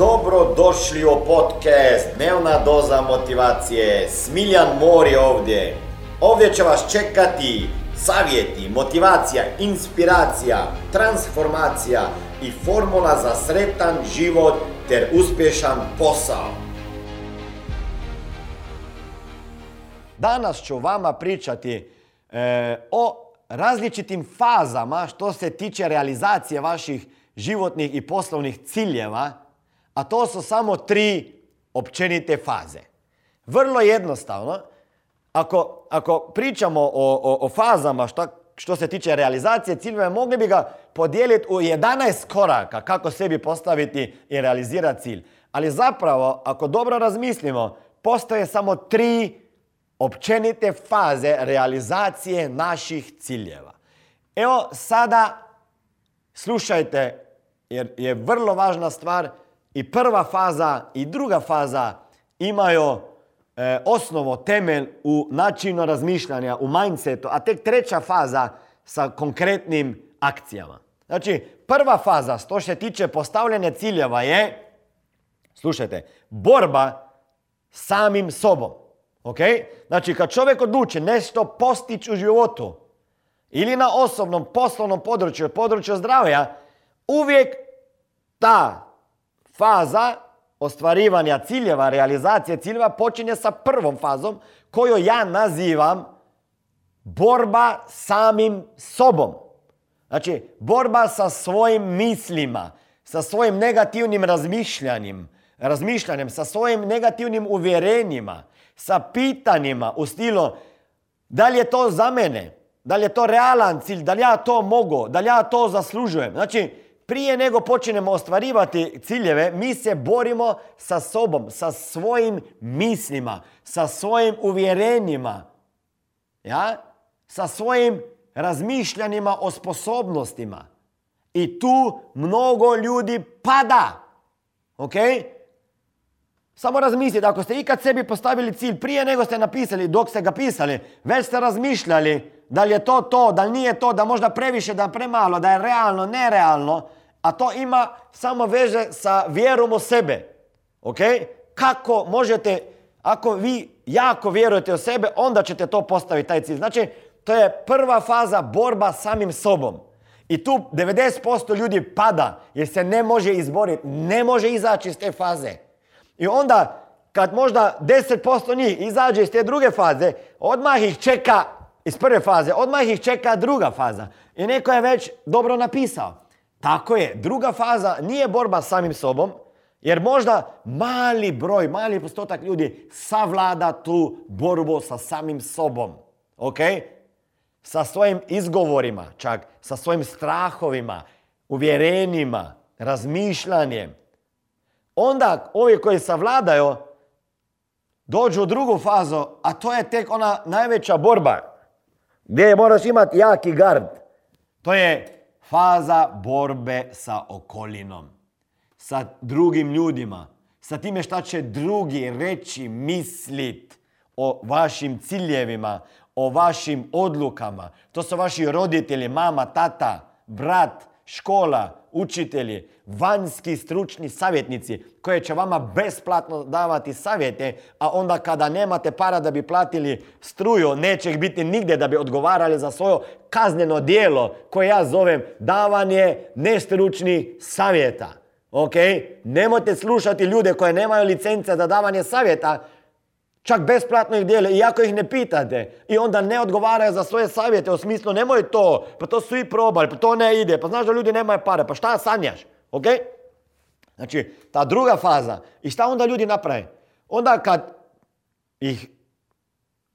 Dobro došli u podcast Dnevna doza motivacije. Smiljan Mor je ovdje. Ovdje će vas čekati savjeti, motivacija, inspiracija, transformacija i formula za sretan život ter uspješan posao. Danas ću vama pričati e, o različitim fazama što se tiče realizacije vaših životnih i poslovnih ciljeva, a to su samo tri općenite faze. Vrlo jednostavno, ako, ako pričamo o, o, o fazama što, što se tiče realizacije ciljeva, mogli bi ga podijeliti u 11 koraka kako sebi postaviti i realizirati cilj. Ali zapravo, ako dobro razmislimo, postoje samo tri općenite faze realizacije naših ciljeva. Evo sada slušajte jer je vrlo važna stvar i prva faza i druga faza imaju e, osnovo, temelj u načinu razmišljanja, u mindsetu, a tek treća faza sa konkretnim akcijama. Znači, prva faza, što se tiče postavljanja ciljeva je, slušajte, borba samim sobom. Ok? Znači, kad čovjek odluči nešto postići u životu, ili na osobnom, poslovnom području, području zdravlja, uvijek ta faza ostvarivanja ciljeva, realizacije ciljeva počinje sa prvom fazom koju ja nazivam borba samim sobom. Znači, borba sa svojim mislima, sa svojim negativnim razmišljanjem, razmišljanjem, sa svojim negativnim uvjerenjima, sa pitanjima u stilu da li je to za mene, da li je to realan cilj, da li ja to mogu, da li ja to zaslužujem. Znači, prije nego počnemo ostvarivati ciljeve, mi se borimo sa sobom, sa svojim mislima, sa svojim uvjerenjima, ja? sa svojim razmišljanjima o sposobnostima. I tu mnogo ljudi pada. Ok? Samo razmislite, ako ste ikad sebi postavili cilj prije nego ste napisali, dok ste ga pisali, već ste razmišljali da li je to to, da li nije to, da možda previše, da premalo, da je realno, nerealno, a to ima samo veže sa vjerom u sebe. Ok? Kako možete, ako vi jako vjerujete u sebe, onda ćete to postaviti, taj cilj. Znači, to je prva faza borba samim sobom. I tu 90% ljudi pada jer se ne može izboriti, ne može izaći iz te faze. I onda kad možda 10% njih izađe iz te druge faze, odmah ih čeka iz prve faze, odmah ih čeka druga faza. I neko je već dobro napisao. Tako je, druga faza nije borba samim sobom, jer možda mali broj, mali postotak ljudi savlada tu borbu sa samim sobom. Ok? Sa svojim izgovorima, čak sa svojim strahovima, uvjerenjima, razmišljanjem. Onda ovi koji savladaju dođu u drugu fazu, a to je tek ona najveća borba gdje moraš imati jaki gard. To je faza borbe sa okolinom, sa drugim ljudima, sa time šta će drugi reći, mislit o vašim ciljevima, o vašim odlukama. To su vaši roditelji, mama, tata, brat, škola, učitelji, vanjski stručni savjetnici koje će vama besplatno davati savjete, a onda kada nemate para da bi platili struju, neće ih biti nigdje da bi odgovarali za svoje kazneno dijelo koje ja zovem davanje nestručnih savjeta. Ok? Nemojte slušati ljude koje nemaju licence za davanje savjeta, Čak besplatno ih dijele, iako ih ne pitate. I onda ne odgovaraju za svoje savjete u smislu nemoj to, pa to svi probali, pa to ne ide, pa znaš da ljudi nemaju pare, pa šta sanjaš? Ok? Znači, ta druga faza. I šta onda ljudi naprave? Onda kad ih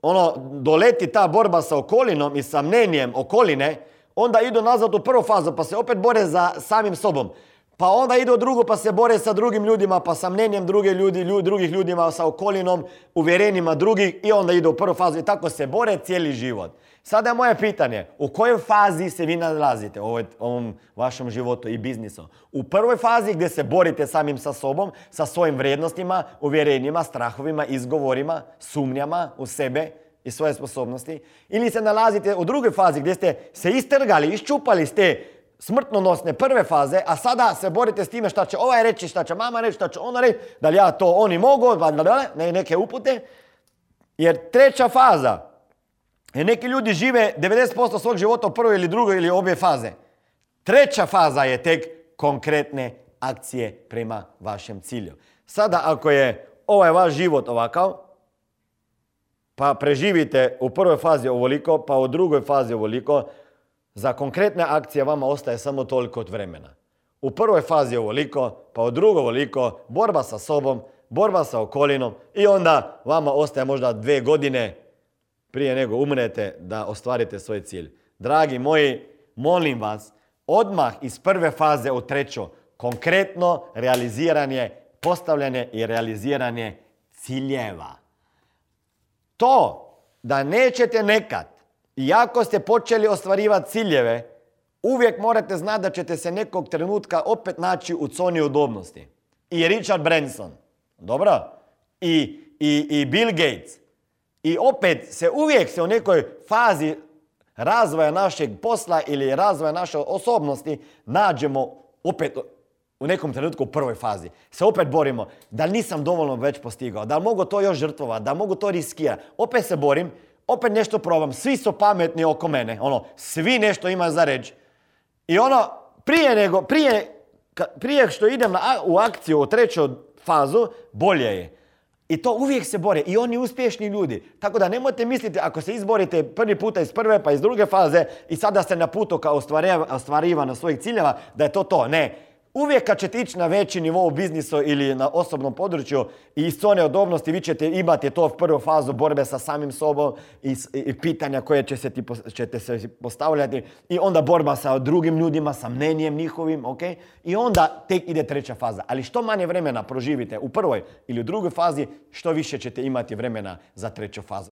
ono, doleti ta borba sa okolinom i sa mnenjem okoline, onda idu nazad u prvu fazu, pa se opet bore za samim sobom. Pa onda idu u drugu pa se bore sa drugim ljudima, pa sa mnenjem druge ljudi, drugih ljudima, sa okolinom, uvjerenjima drugih i onda idu u prvu fazu i tako se bore cijeli život. Sada je moje pitanje, u kojoj fazi se vi nalazite u ovom vašem životu i biznisu? U prvoj fazi gdje se borite samim sa sobom, sa svojim vrijednostima, uvjerenjima, strahovima, izgovorima, sumnjama u sebe i svoje sposobnosti? Ili se nalazite u drugoj fazi gdje ste se istrgali, iščupali ste smrtnonosne prve faze, a sada se borite s time šta će ovaj reći, šta će mama reći, šta će ona reći, da li ja to oni mogu, ne, neke upute. Jer treća faza, jer neki ljudi žive 90% svog života u prvoj ili drugoj ili obje faze. Treća faza je tek konkretne akcije prema vašem cilju. Sada ako je ovaj vaš život ovakav, pa preživite u prvoj fazi ovoliko, pa u drugoj fazi ovoliko, za konkretne akcije vama ostaje samo toliko od vremena. U prvoj fazi ovoliko, pa u drugoj ovoliko, borba sa sobom, borba sa okolinom i onda vama ostaje možda dve godine prije nego umrete da ostvarite svoj cilj. Dragi moji, molim vas, odmah iz prve faze u treću, konkretno realiziranje, postavljanje i realiziranje ciljeva. To da nećete nekad, iako ste počeli ostvarivati ciljeve, uvijek morate znati da ćete se nekog trenutka opet naći u coni udobnosti. I Richard Branson, dobro? I, i, i Bill Gates. I opet se uvijek se u nekoj fazi razvoja našeg posla ili razvoja naše osobnosti nađemo opet u nekom trenutku u prvoj fazi. Se opet borimo da nisam dovoljno već postigao, da mogu to još žrtvovati, da mogu to riskirati. Opet se borim, opet nešto probam. Svi su pametni oko mene. Ono, svi nešto imaju za reći. I ono, prije nego, prije, prije što idem na, u akciju, u treću fazu, bolje je. I to uvijek se bore. I oni uspješni ljudi. Tako da nemojte misliti ako se izborite prvi puta iz prve pa iz druge faze i sada ste na putu kao ostvarivanja svojih ciljeva, da je to to. Ne. Uvijek kad ćete ići na veći nivo u biznisu ili na osobnom području i iz zone odobnosti vi ćete imati to prvu fazu borbe sa samim sobom i, pitanja koje će se ćete se postavljati i onda borba sa drugim ljudima, sa mnenjem njihovim, ok? I onda tek ide treća faza. Ali što manje vremena proživite u prvoj ili u drugoj fazi, što više ćete imati vremena za treću fazu.